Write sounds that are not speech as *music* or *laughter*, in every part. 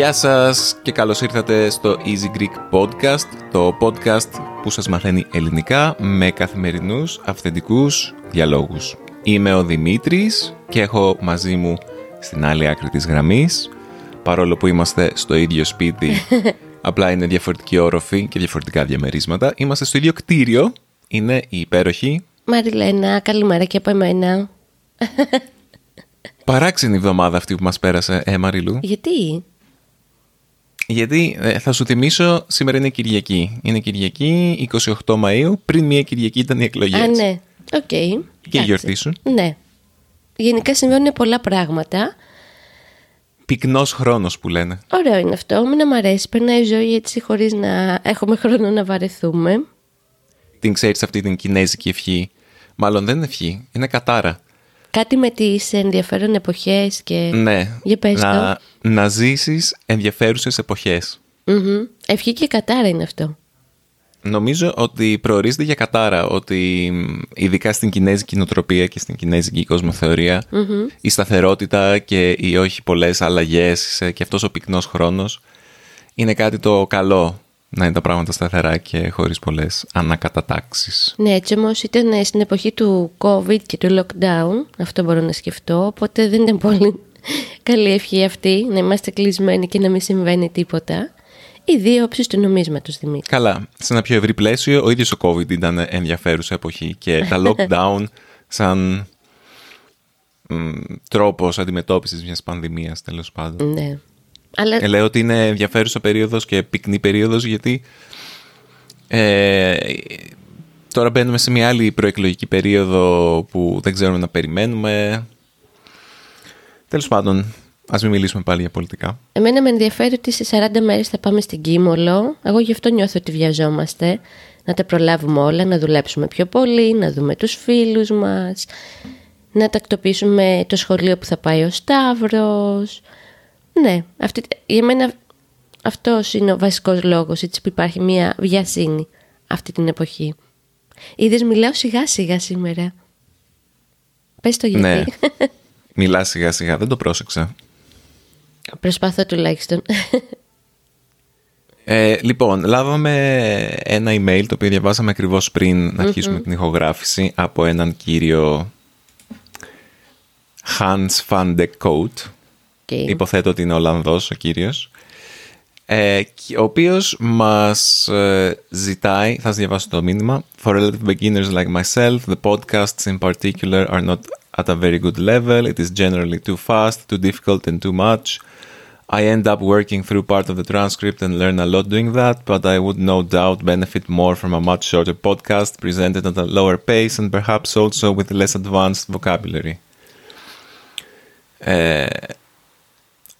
Γεια σας και καλώς ήρθατε στο Easy Greek Podcast, το podcast που σας μαθαίνει ελληνικά με καθημερινούς αυθεντικούς διαλόγους. Είμαι ο Δημήτρης και έχω μαζί μου στην άλλη άκρη της γραμμής, παρόλο που είμαστε στο ίδιο σπίτι, *laughs* απλά είναι διαφορετική όροφη και διαφορετικά διαμερίσματα. Είμαστε στο ίδιο κτίριο, είναι η υπέροχη... Μαριλένα, καλημέρα και από εμένα. *laughs* Παράξενη εβδομάδα αυτή που μας πέρασε, ε Μαριλού. Γιατί; Γιατί ε, θα σου θυμίσω, σήμερα είναι Κυριακή. Είναι Κυριακή 28 Μαΐου, πριν μία Κυριακή ήταν οι εκλογές. Α, ναι. Οκ. Και η Εντάξει. γιορτή σου. Ναι. Γενικά συμβαίνουν πολλά πράγματα. Πυκνός χρόνος που λένε. Ωραίο είναι αυτό. Μην μ' αρέσει. Περνάει η ζωή έτσι χωρίς να έχουμε χρόνο να βαρεθούμε. Την ξέρεις αυτή την κινέζικη ευχή; Μάλλον δεν είναι ευχή, είναι κατάρα. Κάτι με τις ενδιαφέρον εποχές και... Ναι, Για πες να, να ζήσεις ενδιαφέρουσες εποχές. Μμμ. Ευχή και κατάρα είναι αυτό. Νομίζω ότι προορίζεται για κατάρα, ότι μ, ειδικά στην κινέζικη νοοτροπία και στην κινέζικη κοσμοθεωρία, η σταθερότητα και οι όχι πολλές αλλαγές ε, και αυτός ο πυκνός χρόνος είναι κάτι το καλό να είναι τα πράγματα σταθερά και χωρίς πολλές ανακατατάξεις. Ναι, έτσι όμως ήταν ε, στην εποχή του COVID και του lockdown. Αυτό μπορώ να σκεφτώ. Οπότε δεν ήταν πολύ *laughs* καλή ευχή αυτή να είμαστε κλεισμένοι και να μην συμβαίνει τίποτα. Οι δύο όψεις του νομίσματος, Δημήτρη. Καλά, σε ένα πιο ευρύ πλαίσιο, ο ίδιος ο COVID ήταν ενδιαφέρουσα εποχή και τα *laughs* lockdown σαν μ, τρόπος αντιμετώπισης μιας πανδημίας τέλος πάντων. Ναι. Αλλά Ε, λέω ότι είναι ενδιαφέρουσα περίοδος και πυκνή περίοδος γιατί ε, τώρα μπαίνουμε σε μια άλλη προεκλογική περίοδο που δεν ξέρουμε να περιμένουμε. Τέλος πάντων, ας μην μιλήσουμε πάλι για πολιτικά. εμένα με ενδιαφέρει ότι σε 40 μέρες θα πάμε στην Κίμολο. Εγώ γι' αυτό νιώθω ότι βιαζόμαστε. Να τα προλάβουμε όλα, να δουλέψουμε πιο πολύ, να δούμε τους φίλους μας, να τακτοποιήσουμε το σχολείο που θα πάει ο Σταύρος. Ναι, αυτή, για μένα αυτός είναι ο βασικός λόγος, έτσι που υπάρχει μια βιασύνη αυτή την εποχή. Είδες, μιλάω σιγά σιγά σήμερα. Πες το γιατί. Ναι, *laughs* μιλάς σιγά σιγά, δεν το πρόσεξα. Προσπαθώ τουλάχιστον. Ε, λοιπόν, λάβαμε ένα email το οποίο διαβάσαμε ακριβώς πριν να αρχίσουμε την ηχογράφηση από έναν κύριο Hans van de Coat. Okay. Υποθέτω ότι είναι Ολλανδός ο κύριος. Ε, και- ο οποίος μας ε, ζητάει, θα σας διαβάσω το μήνυμα For relative beginners like myself, the podcasts in particular are not at a very good level. It is generally too fast, too difficult and too much. I end up working through part of the transcript and learn a lot doing that, but I would no doubt benefit more from a much shorter podcast presented at a lower pace and perhaps also with less advanced vocabulary. Uh,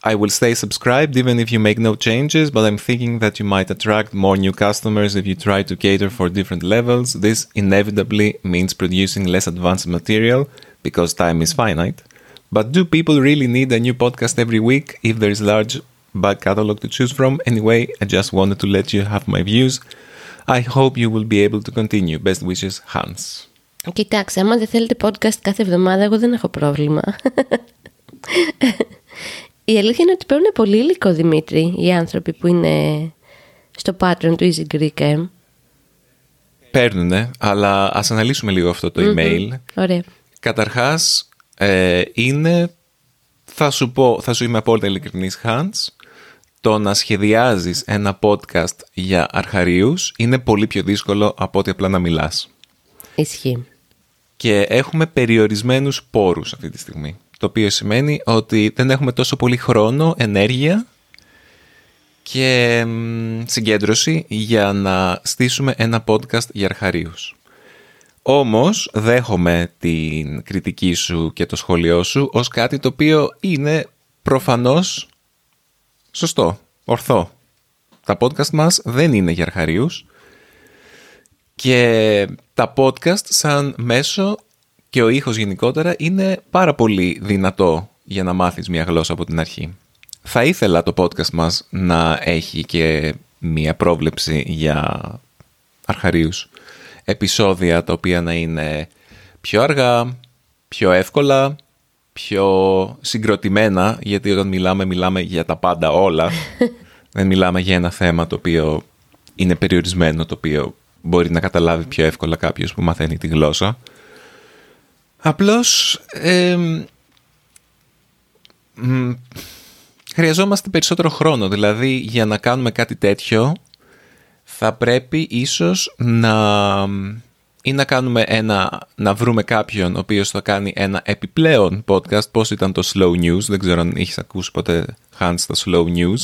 I will stay subscribed even if you make no changes, but I'm thinking that you might attract more new customers if you try to cater for different levels. This inevitably means producing less advanced material because time is finite. But do people really need a new podcast every week if there is a large back catalog to choose from? Anyway, I just wanted to let you have my views. I hope you will be able to continue. Best wishes, Hans. Κοιτάξτε, άμα δεν θέλετε podcast κάθε εβδομάδα, εγώ δεν έχω πρόβλημα. Η αλήθεια είναι ότι παίρνουν πολύ υλικό, Δημήτρη, οι άνθρωποι που είναι στο Patreon του Easy Greek. ε. Παίρνουνε, αλλά ας αναλύσουμε λίγο αυτό το email. Ωραία. Καταρχάς, ε, είναι, θα σου πω, θα σου είμαι απόλυτα ειλικρινής, Hans, το να σχεδιάζεις ένα podcast για αρχαρίους είναι πολύ πιο δύσκολο από ότι απλά να μιλάς. Ισχύει. Και έχουμε περιορισμένους πόρους αυτή τη στιγμή. Το οποίο σημαίνει ότι δεν έχουμε τόσο πολύ χρόνο, ενέργεια και μ, συγκέντρωση για να στήσουμε ένα podcast για αρχαρίους. Όμως δέχομαι την κριτική σου και το σχόλιο σου ως κάτι το οποίο είναι προφανώς σωστό, ορθό. Τα podcast μας δεν είναι για αρχαρίους και τα podcast σαν μέσο και ο ήχος γενικότερα είναι πάρα πολύ δυνατό για να μάθεις μια γλώσσα από την αρχή. Θα ήθελα το podcast μας να έχει και μια πρόβλεψη για αρχαρίους επεισόδια τα οποία να είναι πιο αργά, πιο εύκολα, πιο συγκροτημένα, γιατί όταν μιλάμε, μιλάμε για τα πάντα όλα. *laughs* Δεν μιλάμε για ένα θέμα το οποίο είναι περιορισμένο, το οποίο μπορεί να καταλάβει πιο εύκολα κάποιος που μαθαίνει τη γλώσσα. Απλώς χρειαζόμαστε περισσότερο χρόνο. Δηλαδή για να κάνουμε κάτι τέτοιο θα πρέπει ίσως να ή να κάνουμε ένα, να βρούμε κάποιον ο οποίος θα κάνει ένα επιπλέον podcast, πώς ήταν το Slow News, δεν ξέρω αν έχεις ακούσει ποτέ Hans το Slow News.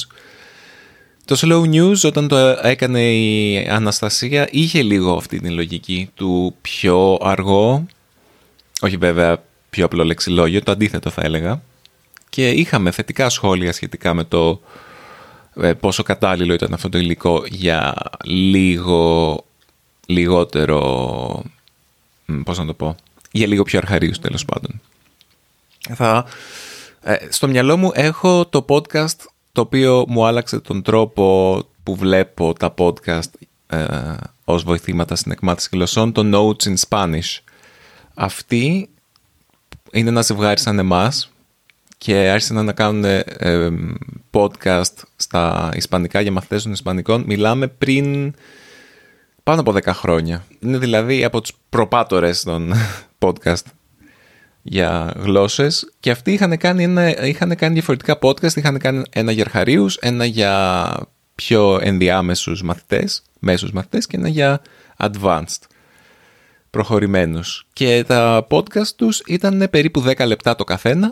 Το Slow News όταν το έκανε η Αναστασία είχε λίγο αυτή την λογική του πιο αργό, όχι βέβαια πιο απλό λεξιλόγιο, το αντίθετο θα έλεγα. Και είχαμε θετικά σχόλια σχετικά με το ε, πόσο κατάλληλο ήταν αυτό το υλικό για λίγο λιγότερο, πώς να το πω, για λίγο πιο αρχαρίους τέλος πάντων. Θα, ε, στο μυαλό μου έχω το podcast το οποίο μου άλλαξε τον τρόπο που βλέπω τα podcast ε, ως βοηθήματα στην εκμάθηση γλωσσών, το Notes in Spanish. Αυτή είναι ένα ζευγάρι σαν εμάς και άρχισαν να κάνουν ε, podcast στα ισπανικά για μαθητές των ισπανικών. Μιλάμε πριν πάνω από 10 χρόνια. Είναι δηλαδή από τους προπάτορες των *laughs* podcast για γλώσσες και αυτοί είχαν κάνει, ένα, είχαν κάνει διαφορετικά podcast, είχαν κάνει ένα για αρχαρίους, ένα για πιο ενδιάμεσους μαθητές, μέσους μαθητές και ένα για advanced προχωρημένους. Και τα podcast τους ήταν περίπου 10 λεπτά το καθένα.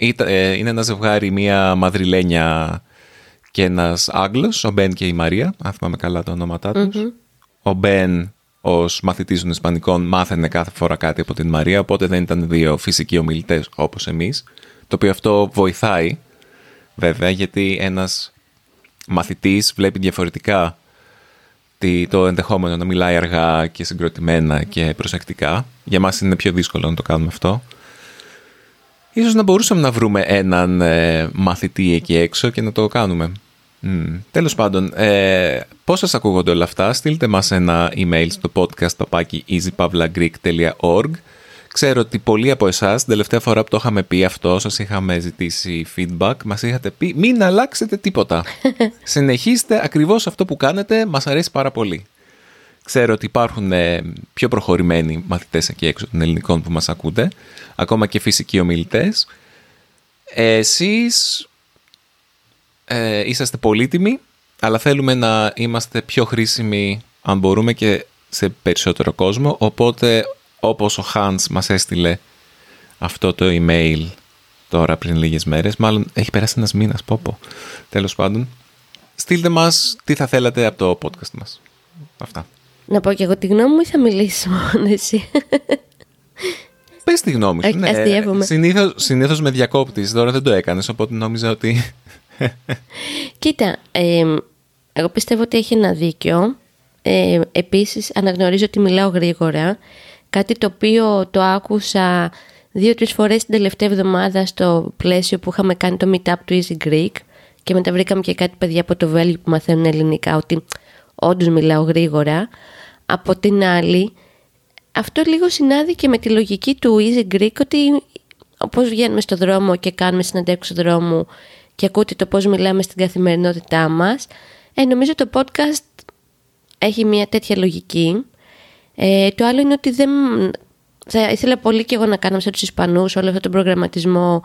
Ε, είναι ένα ζευγάρι, μία μαδριλένια και ένας Άγγλος, ο Μπεν και η Μαρία, αν θυμάμαι καλά τα ονόματά τους. Ο Μπεν ως μαθητής των Ισπανικών μάθαινε κάθε φορά κάτι από την Μαρία, οπότε δεν ήταν δύο φυσικοί ομιλητές όπως εμείς, το οποίο αυτό βοηθάει βέβαια γιατί ένας μαθητής βλέπει διαφορετικά το ενδεχόμενο να μιλάει αργά και συγκροτημένα και προσεκτικά. Για μας είναι πιο δύσκολο να το κάνουμε αυτό. Ίσως να μπορούσαμε να βρούμε έναν ε, μαθητή εκεί έξω και να το κάνουμε. Mm. Τέλος πάντων, ε, πώς σας ακούγονται όλα αυτά, στείλτε μας ένα email στο podcast παπάκι easypavlagreek.org Ξέρω ότι πολλοί από εσάς την τελευταία φορά που το είχαμε πει αυτό, σας είχαμε ζητήσει feedback, μας είχατε πει μην αλλάξετε τίποτα. *laughs* Συνεχίστε ακριβώς αυτό που κάνετε, μας αρέσει πάρα πολύ. Ξέρω ότι υπάρχουν ε, πιο προχωρημένοι μαθητές εκεί έξω των ελληνικών που μας ακούτε, ακόμα και φυσικοί ομιλητές. Εσείς ε, είσαστε πολύτιμοι, αλλά θέλουμε να είμαστε πιο χρήσιμοι αν μπορούμε και σε περισσότερο κόσμο, οπότε όπως ο Hans μας έστειλε αυτό το email τώρα πριν λίγες μέρες, μάλλον έχει περάσει ένας μήνας, πω πω, τέλος πάντων, στείλτε μας τι θα θέλατε από το podcast μας. Αυτά. Να πω και εγώ τη γνώμη μου ή θα μιλήσω μόνος εσύ; *laughs* Πες τη γνώμη σου. Ναι, συνήθως, συνήθως με διακόπτεις, τώρα δεν το έκανες, οπότε νόμιζα ότι... *laughs* Κοίτα, εγώ πιστεύω ότι έχει ένα δίκιο. Ε, επίσης αναγνωρίζω ότι μιλάω γρήγορα Κάτι το οποίο το άκουσα δύο-τρεις φορές την τελευταία εβδομάδα στο πλαίσιο που είχαμε κάνει το meetup του Easy Greek και μετά βρήκαμε και κάτι παιδιά από το Βέλγιο που μαθαίνουν ελληνικά ότι όντως μιλάω γρήγορα. Από την άλλη, αυτό λίγο συνάδει και με τη λογική του Easy Greek ότι όπως βγαίνουμε στο δρόμο και κάνουμε συναντέξεις στο δρόμο και ακούτε το πώς μιλάμε στην καθημερινότητά μας, ε, νομίζω το podcast έχει μια τέτοια λογική ε, το άλλο είναι ότι δεν... Θα ήθελα πολύ και εγώ να κάνω σε τους Ισπανούς όλο αυτό τον προγραμματισμό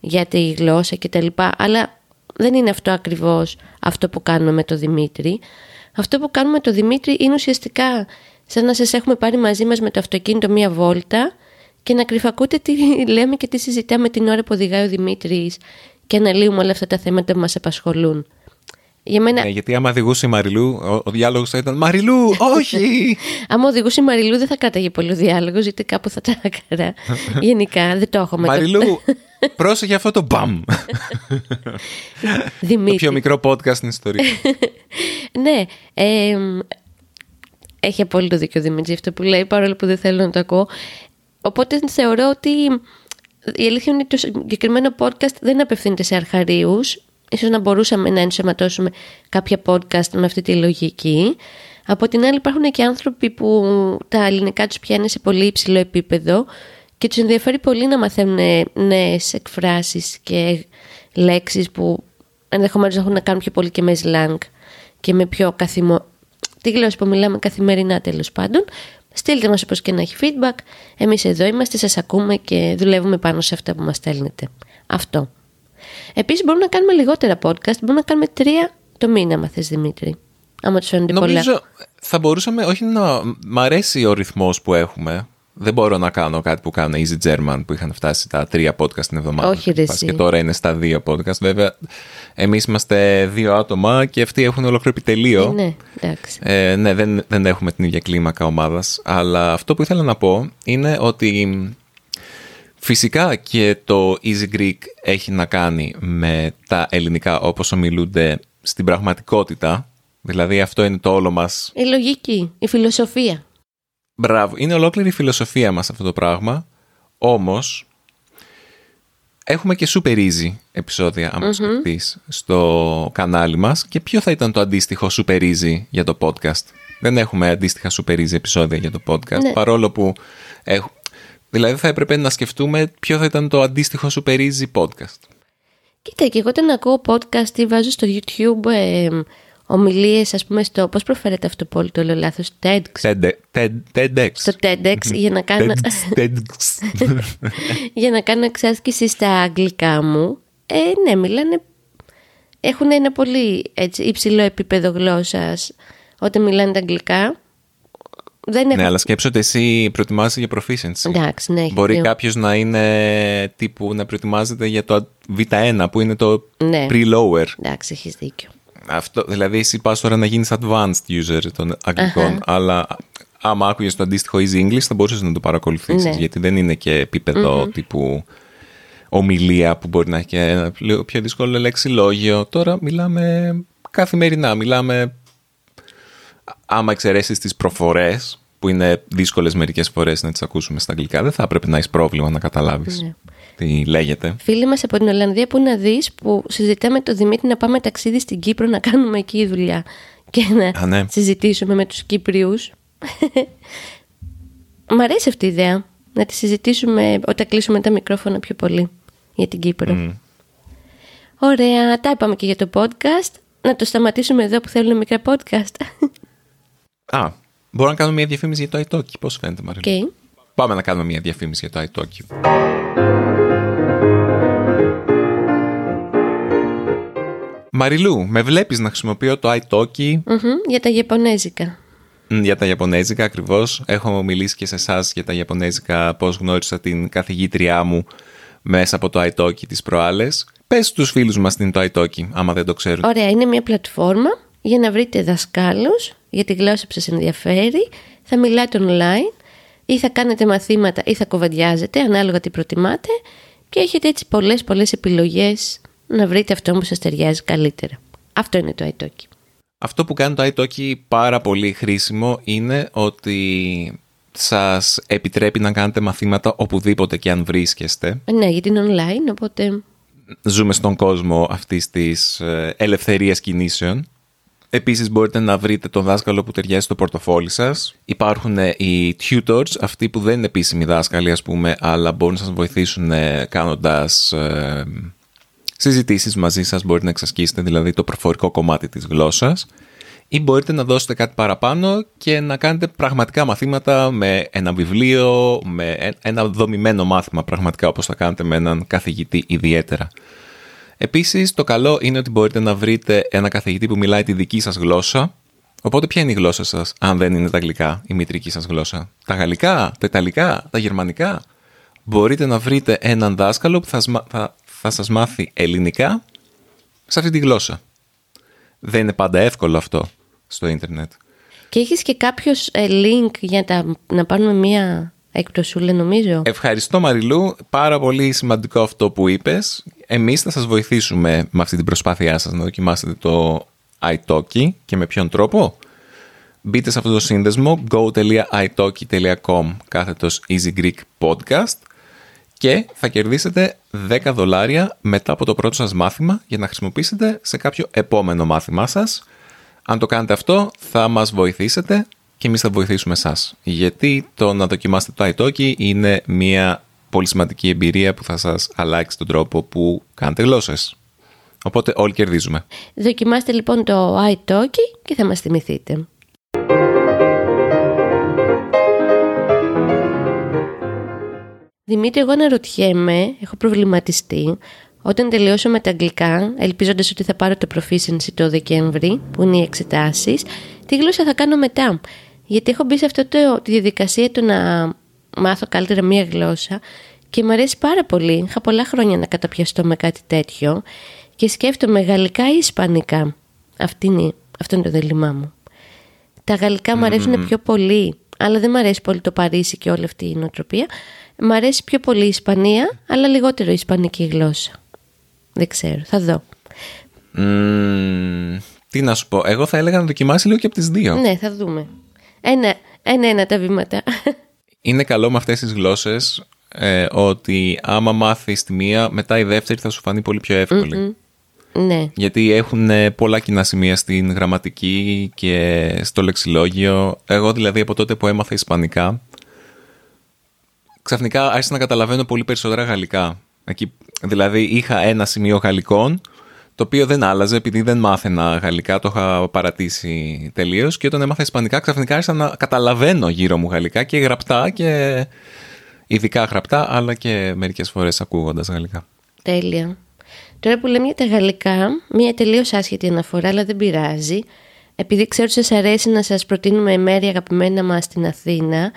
για τη γλώσσα και τα λοιπά, αλλά δεν είναι αυτό ακριβώς αυτό που κάνουμε με το Δημήτρη. Αυτό που κάνουμε με το Δημήτρη είναι ουσιαστικά σαν να σας έχουμε πάρει μαζί μας με το αυτοκίνητο μία βόλτα και να κρυφακούτε τι *laughs* λέμε και τι συζητάμε την ώρα που οδηγάει ο Δημήτρης και αναλύουμε όλα αυτά τα θέματα που μας απασχολούν. Για μένα... Ναι, γιατί άμα οδηγούσε η Μαριλού, ο, ο διάλογος θα ήταν Μαριλού, όχι! *laughs* άμα οδηγούσε η Μαριλού, δεν θα κράταγε πολύ ο διάλογος, γιατί κάπου θα τα έκανα. *laughs* Γενικά, δεν το έχω μετά. Μαριλού, *laughs* πρόσεχε αυτό το μπαμ. Δημήτρη. το πιο μικρό podcast στην ιστορία. ναι. Ε, έχει απόλυτο δίκιο ο Δημήτρη αυτό που λέει, παρόλο που δεν θέλω να το ακούω. Οπότε θεωρώ ότι η αλήθεια είναι ότι το συγκεκριμένο podcast δεν απευθύνεται σε αρχαρίους. Ίσως να μπορούσαμε να ενσωματώσουμε κάποια podcast με αυτή τη λογική. Από την άλλη υπάρχουν και άνθρωποι που τα ελληνικά τους πιάνει σε πολύ υψηλό επίπεδο και τους ενδιαφέρει πολύ να μαθαίνουν νέες εκφράσεις και λέξεις που ενδεχομένως έχουν να κάνουν πιο πολύ και με slang και με πιο καθημο... τη γλώσσα που μιλάμε καθημερινά τέλος πάντων. Στείλτε μας όπως και να έχει feedback. Εμείς εδώ είμαστε, σας ακούμε και δουλεύουμε πάνω σε αυτά που μας στέλνετε. Αυτό. Επίσης μπορούμε να κάνουμε λιγότερα podcast. Μπορούμε να κάνουμε τρία το μήνα, αν θες Δημήτρη. Άμα τους φαίνονται πολλά. Νομίζω θα μπορούσαμε, όχι να... Μ' αρέσει ο ρυθμός που έχουμε. Δεν μπορώ να κάνω κάτι που κάνουν Easy German που είχαν φτάσει τα τρία podcast την εβδομάδα. Όχι, ρε, Πας εσύ. Και τώρα είναι στα δύο podcast. Βέβαια, εμείς είμαστε δύο άτομα και αυτοί έχουν ολόκληρο επιτελείο. Ναι, εντάξει. Ε, ναι, δεν, δεν έχουμε την ίδια κλίμακα ομάδας. Αλλά αυτό που ήθελα να πω είναι ότι φυσικά και το Easy Greek έχει να κάνει με τα ελληνικά όπως ομιλούνται στην πραγματικότητα. Δηλαδή αυτό είναι το όλο μας Η λογική, η φιλοσοφία. Μπράβο. Είναι ολόκληρη η φιλοσοφία μας αυτό το πράγμα. Όμως, έχουμε και super easy επεισόδια, άμα mm στο κανάλι μας. Και ποιο θα ήταν το αντίστοιχο super easy για το podcast; Δεν έχουμε αντίστοιχα super easy επεισόδια για το podcast, Ναι. παρόλο που έχω... Δηλαδή θα έπρεπε να σκεφτούμε ποιο θα ήταν το αντίστοιχο super easy podcast. Κοίτα, και εγώ όταν ακούω podcast ή βάζω στο YouTube ε, ομιλίες, ας πούμε, στο... Πώς προφέρεται αυτό πολύ το λέω λάθος, TEDx. TED- TED- TEDx. Στο TEDx για να κάνω... TED- TEDx. *laughs* για να κάνω εξάσκηση στα αγγλικά μου. Ε, ναι, μιλάνε. Έχουν ένα πολύ έτσι, υψηλό επίπεδο γλώσσας όταν μιλάνε τα αγγλικά. Δεν έχουν... ναι, αλλά σκέψω ότι εσύ προετοιμάζεσαι για proficiency. Εντάξει, ναι, έχει Μπορεί δίκιο. κάποιος να είναι τύπου να προετοιμάζεται για το Β1 που είναι το Ναι. pre-lower. Εντάξει, έχεις δίκιο. Αυτό, δηλαδή, εσύ πας τώρα να γίνεις advanced user των αγγλικών, αλλά άμα άκουγες το αντίστοιχο Easy English θα μπορούσες να το παρακολουθήσεις, Ναι. γιατί δεν είναι και επίπεδο τύπου ομιλία που μπορεί να έχει και ένα λίγο πιο δύσκολο λεξιλόγιο. Τώρα μιλάμε καθημερινά, μιλάμε άμα εξαιρέσεις τις προφορές που είναι δύσκολες μερικές φορές να τις ακούσουμε στα αγγλικά, δεν θα έπρεπε να έχεις πρόβλημα να καταλάβεις Ναι. τι λέγεται. Φίλοι μας από την Ολλανδία που να δεις που συζητάμε το Δημήτρη να πάμε ταξίδι στην Κύπρο να κάνουμε εκεί δουλειά και να Α, ναι. συζητήσουμε με τους Κύπριους. *laughs* Μ' αρέσει αυτή η ιδέα να τη συζητήσουμε όταν κλείσουμε τα μικρόφωνα πιο πολύ για την Κύπρο. Ωραία, τα είπαμε και για το podcast. Να το σταματήσουμε εδώ που θέλουν μικρά podcast. *laughs* Α, μπορώ να κάνω μια διαφήμιση για το iTalki. Πώς φαίνεται, Μαρίλα. Οκ. Πάμε να κάνουμε μια διαφήμιση για το iTalki. Μαριλού, με βλέπεις να χρησιμοποιώ το iTalki; Μμμ, για τα Ιαπωνέζικα. Μ, για τα Ιαπωνέζικα ακριβώς. Έχω μιλήσει και σε εσάς για τα Ιαπωνέζικα, πώς γνώρισα την καθηγήτριά μου μέσα από το iTalki τις προάλλες. Πες στους φίλους μας τι είναι το iTalki, άμα δεν το ξέρουν. Ωραία, είναι μια πλατφόρμα για να βρείτε δασκάλους για τη γλώσσα που σας ενδιαφέρει. Θα μιλάτε online ή θα κάνετε μαθήματα ή θα κοβαντιάζετε, ανάλογα τι προτιμάτε. Και έχετε έτσι πολλές πολλές επιλογές να βρείτε αυτό που σας ταιριάζει καλύτερα. Αυτό είναι το iTalki. Αυτό που κάνει το iTalki πάρα πολύ χρήσιμο είναι ότι σας επιτρέπει να κάνετε μαθήματα οπουδήποτε και αν βρίσκεστε. Ε, Ναι, γιατί είναι online, οπότε Ζούμε στον κόσμο αυτής της ε, ελευθερίας κινήσεων. Επίσης μπορείτε να βρείτε τον δάσκαλο που ταιριάζει στο πορτοφόλι σας. Υπάρχουν ε, οι tutors, αυτοί που δεν είναι επίσημοι δάσκαλοι ας πούμε, αλλά μπορούν να σας βοηθήσουν ε, κάνοντας ε, συζητήσεις μαζί σας, μπορείτε να εξασκήσετε δηλαδή το προφορικό κομμάτι της γλώσσας ή μπορείτε να δώσετε κάτι παραπάνω και να κάνετε πραγματικά μαθήματα με ένα βιβλίο, με ε- ένα δομημένο μάθημα πραγματικά όπως θα κάνετε με έναν καθηγητή ιδιαίτερα. Επίσης το καλό είναι ότι μπορείτε να βρείτε ένα καθηγητή που μιλάει τη δική σας γλώσσα Οπότε ποια είναι η γλώσσα σας αν δεν είναι τα αγγλικά η μητρική σας γλώσσα; Τα γαλλικά, τα ιταλικά, τα γερμανικά; Μπορείτε να βρείτε έναν δάσκαλο που θα, σμα- θα, θα σας μάθει ελληνικά σε αυτή τη γλώσσα. Δεν είναι πάντα εύκολο αυτό στο ίντερνετ. Και έχεις και κάποιος ε, link για τα, να πάρουμε μία εκπτωσούλα νομίζω; Ευχαριστώ Μαριλού, πάρα πολύ σημαντικό αυτό που είπες. Εμείς θα σας βοηθήσουμε με αυτή την προσπάθειά σας να δοκιμάσετε το iTalki και με ποιον τρόπο; Μπείτε σε αυτό το σύνδεσμο go.italki.com κάθετος Easy Greek Podcast και θα κερδίσετε 10 δολάρια μετά από το πρώτο σας μάθημα για να χρησιμοποιήσετε σε κάποιο επόμενο μάθημά σας. Αν το κάνετε αυτό θα μας βοηθήσετε και εμείς θα βοηθήσουμε εσάς. Γιατί το να δοκιμάσετε το iTalki είναι μια πολύ σημαντική εμπειρία που θα σας αλλάξει τον τρόπο που κάνετε γλώσσες. Οπότε όλοι κερδίζουμε. Δοκιμάστε λοιπόν το iTalki και θα μας θυμηθείτε. Δημήτρη, εγώ αναρωτιέμαι, έχω προβληματιστεί, όταν τελειώσω με τα αγγλικά, ελπίζοντας ότι θα πάρω το proficiency το Δεκέμβρη, που είναι οι εξετάσεις, τι γλώσσα θα κάνω μετά; Γιατί έχω μπει σε αυτό το, τη διαδικασία του να μάθω καλύτερα μία γλώσσα και μου αρέσει πάρα πολύ. Είχα πολλά χρόνια να καταπιαστώ με κάτι τέτοιο και σκέφτομαι γαλλικά ή ισπανικά. Αυτή είναι, αυτό είναι το δίλημά μου. Τα γαλλικά μου αρέσουν πιο πολύ, αλλά δεν μου αρέσει πολύ το Παρίσι και όλη αυτή η νοοτροπία. Μ' αρέσει πιο πολύ η Ισπανία, αλλά λιγότερο η Ισπανική γλώσσα. Δεν ξέρω, θα δω. τι να σου πω, εγώ θα έλεγα να δοκιμάσει λίγο και από τις δύο. Ναι, θα δούμε. Ένα, ένα, τα βήματα. Είναι καλό με αυτές τις γλώσσες ε, ότι άμα μάθεις τη μία, μετά η δεύτερη θα σου φανεί πολύ πιο ευκολη Ναι. Γιατί έχουν ε, πολλά κοινά σημεία στην γραμματική και στο λεξιλόγιο. Εγώ δηλαδή από τότε που έμαθα Ισπανικά, ξαφνικά άρχισα να καταλαβαίνω πολύ περισσότερα γαλλικά. Εκεί, δηλαδή είχα ένα σημείο γαλλικών, το οποίο δεν άλλαζε επειδή δεν μάθαινα γαλλικά, το είχα παρατήσει τελείως. Και όταν έμαθα Ισπανικά, ξαφνικά άρχισα να καταλαβαίνω γύρω μου γαλλικά και γραπτά και ειδικά γραπτά, αλλά και μερικές φορές ακούγοντας γαλλικά. Τέλεια. Τώρα που λέμε για τα γαλλικά, μία τελείως άσχετη αναφορά, αλλά δεν πειράζει. Επειδή ξέρω ότι σας αρέσει να σας προτείνουμε μέρη αγαπημένα μας στην Αθήνα, ε,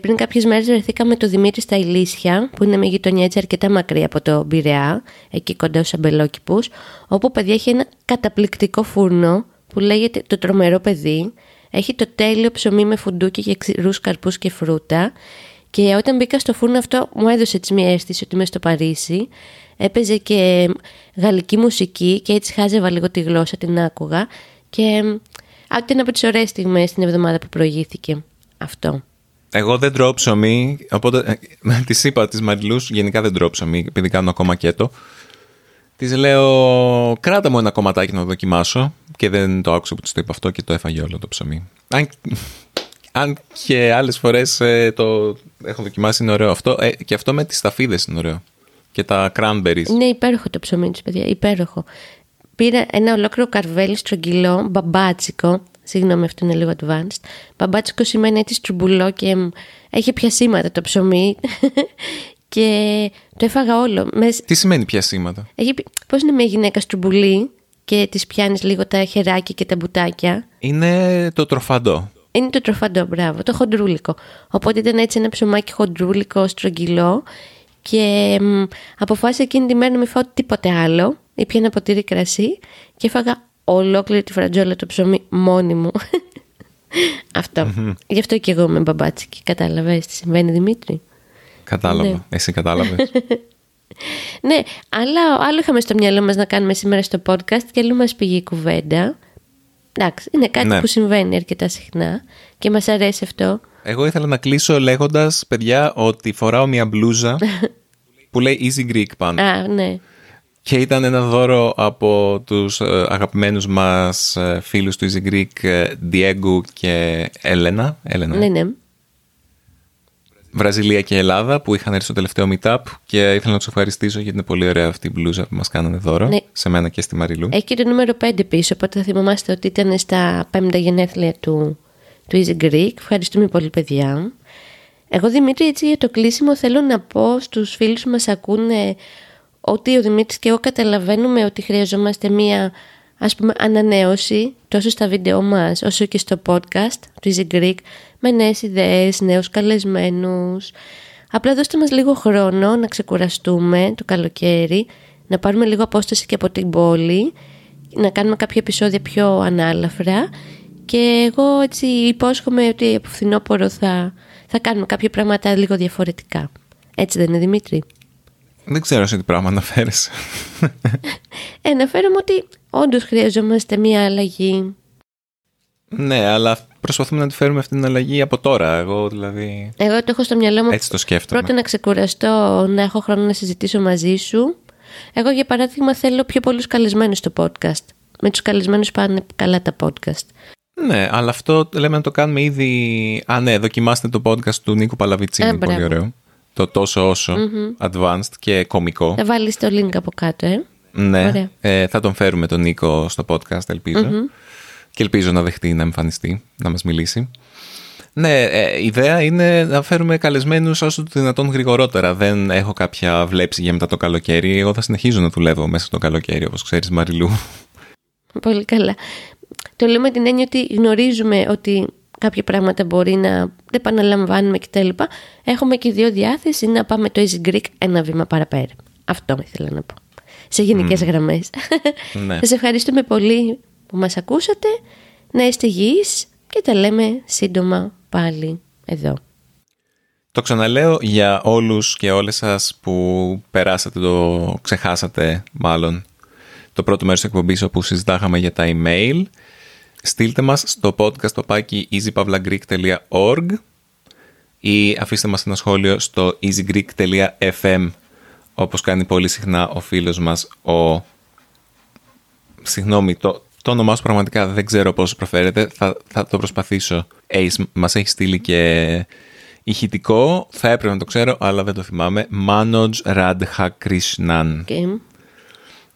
πριν κάποιες μέρες βρεθήκαμε το Δημήτρη στα Ηλίσια, που είναι μια γειτονιά έτσι αρκετά μακριά από το Μπειραιά, εκεί κοντά στους Αμπελόκηπους, όπου παιδιά έχει ένα καταπληκτικό φούρνο που λέγεται το τρομερό παιδί. Έχει το τέλειο ψωμί με φουντούκι και ξηρούς καρπούς και φρούτα. Και όταν μπήκα στο φούρνο αυτό μου έδωσε έτσι μια αίσθηση ότι είμαι στο Παρίσι. Έπαιζε και γαλλική μουσική και έτσι χάζευα λίγο τη γλώσσα, την άκουγα. Και αυτή είναι από τις ωραίες στιγμές την εβδομάδα που προηγήθηκε αυτό. Εγώ δεν τρώω ψωμί, οπότε ε, τη είπα τη Μαριλούς, γενικά δεν τρώω ψωμί, επειδή κάνω ακόμα κέτο. Τη λέω, κράτα μου ένα κομματάκι να το δοκιμάσω. Και δεν το άκουσα που τη το είπα αυτό και το έφαγε όλο το ψωμί. Αν, αν και άλλες φορές ε, το έχω δοκιμάσει, είναι ωραίο αυτό. Ε, και αυτό με τις ταφίδες είναι ωραίο. Και τα cranberries. Είναι υπέροχο το ψωμί τη, παιδιά. Υπέροχο. Πήρα ένα ολόκληρο καρβέλι στρογγυλό, μπαμπάτσικο, Συγγνώμη, αυτό είναι λίγο advanced. Μπαμπάτσικο σημαίνει έτσι στρουμπουλό και έχει πιασίματα το ψωμί. *laughs* και το έφαγα όλο. Τι σημαίνει πιασίματα; Έχει... Πώς είναι μια γυναίκα στρουμπουλή και της πιάνεις λίγο τα χεράκια και τα μπουτάκια; Είναι το τροφαντό. Είναι το τροφαντό, μπράβο, το χοντρούλικο. Οπότε ήταν έτσι ένα ψωμάκι χοντρούλικο, στρογγυλό. Και μ, αποφάσισα εκείνη τη μέρα να μην φάω τίποτε άλλο. Ήπια ένα ποτήρι κρασί και έφαγα ολόκληρη τη φρατζόλα το ψωμί μόνη μου. *laughs* Αυτό. Γι' αυτό και εγώ είμαι μπαμπάτσικη. Κατάλαβες τι συμβαίνει, Δημήτρη; Κατάλαβα. Ναι. Εσύ κατάλαβες. *laughs* ναι, αλλά άλλο είχαμε στο μυαλό μας να κάνουμε σήμερα στο podcast και αλλού μας πήγε η κουβέντα. Εντάξει, είναι κάτι ναι. που συμβαίνει αρκετά συχνά και μας αρέσει αυτό. Εγώ ήθελα να κλείσω λέγοντας, παιδιά, ότι φοράω μια μπλούζα *laughs* που λέει Easy Greek πάνω. Α, ναι. Και ήταν ένα δώρο από τους ε, αγαπημένους μας ε, φίλους του Easy Greek, ε, Diego και Έλενα. Έλενα. Ναι, ναι. Βραζιλία και Ελλάδα που είχαν έρθει στο τελευταίο meetup και ήθελα να τους ευχαριστήσω γιατί είναι πολύ ωραία αυτή η μπλούζα που μας κάνανε δώρο. Ναι. Σε μένα και στη Μαριλού. Έχει και το νούμερο 5 πίσω, οπότε θα θυμόμαστε ότι ήταν στα πέμπτα γενέθλια του, του Easy Greek. Ευχαριστούμε πολύ, παιδιά. Εγώ, Δημήτρη, έτσι για το κλείσιμο θέλω να πω στους φίλους που μας ακούνε ότι ο Δημήτρης και εγώ καταλαβαίνουμε ότι χρειαζόμαστε μία ας πούμε ανανέωση τόσο στα βίντεο μας όσο και στο podcast του Easy Greek με νέες ιδέες, νέους καλεσμένους. Απλά δώστε μας λίγο χρόνο να ξεκουραστούμε το καλοκαίρι, να πάρουμε λίγο απόσταση και από την πόλη, να κάνουμε κάποια επεισόδια πιο ανάλαφρα και εγώ έτσι υπόσχομαι ότι από φθινόπωρο θα, θα κάνουμε κάποια πράγματα λίγο διαφορετικά. Έτσι δεν είναι Δημήτρη; Δεν ξέρω σε τι πράγμα αναφέρεσαι. Ε, αναφέρομαι ότι όντως χρειαζόμαστε μία αλλαγή. Ναι, αλλά προσπαθούμε να τη φέρουμε αυτή την αλλαγή από τώρα. Εγώ δηλαδή. Εγώ το έχω στο μυαλό μου. Έτσι το σκέφτομαι. Πρώτα να ξεκουραστώ, να έχω χρόνο να συζητήσω μαζί σου. Εγώ, για παράδειγμα, θέλω πιο πολλούς καλεσμένους στο podcast. Με τους καλεσμένους πάνε καλά τα podcast. Ναι, αλλά αυτό λέμε να το κάνουμε ήδη. Α, ναι, δοκιμάστε το podcast του Νίκου Παλαβιτσίνη. Α, μπράβο. πολύ ωραίο. Το τόσο όσο advanced και κομικό. Θα βάλεις το link από κάτω, ε. Ναι, Ωραία. ε, θα τον φέρουμε τον Νίκο στο podcast, ελπιζω Και ελπίζω να δεχτεί να εμφανιστεί, να μας μιλήσει. Ναι, ε, η ιδέα είναι να φέρουμε καλεσμένους όσο το δυνατόν γρηγορότερα. Δεν έχω κάποια βλέψη για μετά το καλοκαίρι. Εγώ θα συνεχίζω να δουλεύω μέσα στο καλοκαίρι, όπως ξέρεις Μαριλού. Πολύ καλά. Το λέω με την έννοια ότι γνωρίζουμε ότι κάποια πράγματα μπορεί να δεν επαναλαμβάνουμε κτλ. Έχουμε και οι δύο διάθεση να πάμε το Easy Greek ένα βήμα παραπέρα. Αυτό ήθελα να πω. Σε γενικές γραμμές. Ναι. Σας ευχαριστούμε πολύ που μας ακούσατε. Να είστε υγιείς και τα λέμε σύντομα πάλι εδώ. Το ξαναλέω για όλους και όλες σας που περάσατε το, ξεχάσατε μάλλον το πρώτο μέρος της εκπομπής όπου συζητάγαμε για τα email. Στείλτε μας στο podcast το πάκι easypavlagreek.org ή αφήστε μας ένα σχόλιο στο easygreek.fm όπως κάνει πολύ συχνά ο φίλος μας ο... Συγγνώμη, το, το όνομά σου πραγματικά δεν ξέρω πώς προφέρεται. Θα, θα το προσπαθήσω. Ace μας έχει στείλει και ηχητικό. Θα έπρεπε να το ξέρω, αλλά δεν το θυμάμαι. Manoj Radhakrishnan. Okay.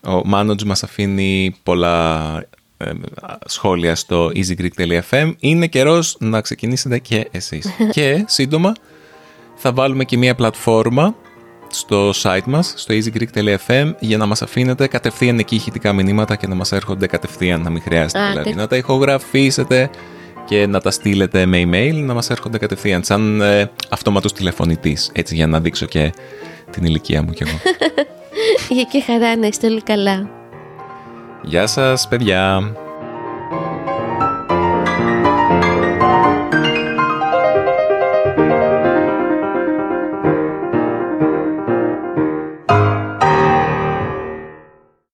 Ο Manoj μας αφήνει πολλά ε, σχόλια στο easygreek.fm. Είναι καιρός να ξεκινήσετε και εσείς. *laughs* και σύντομα θα βάλουμε και μια πλατφόρμα στο site μας, στο easygreek.fm για να μας αφήνετε κατευθείαν εκεί ηχητικά μηνύματα και να μας έρχονται κατευθείαν, να μην χρειάζεται Α, δηλαδή τέτοιο. να τα ηχογραφήσετε και να τα στείλετε με email, να μας έρχονται κατευθείαν σαν ε, αυτόματος τηλεφωνητής, έτσι για να δείξω και την ηλικία μου κι εγώ. *laughs* Για και χαρά να είστε όλοι καλά. Γεια σας παιδιά!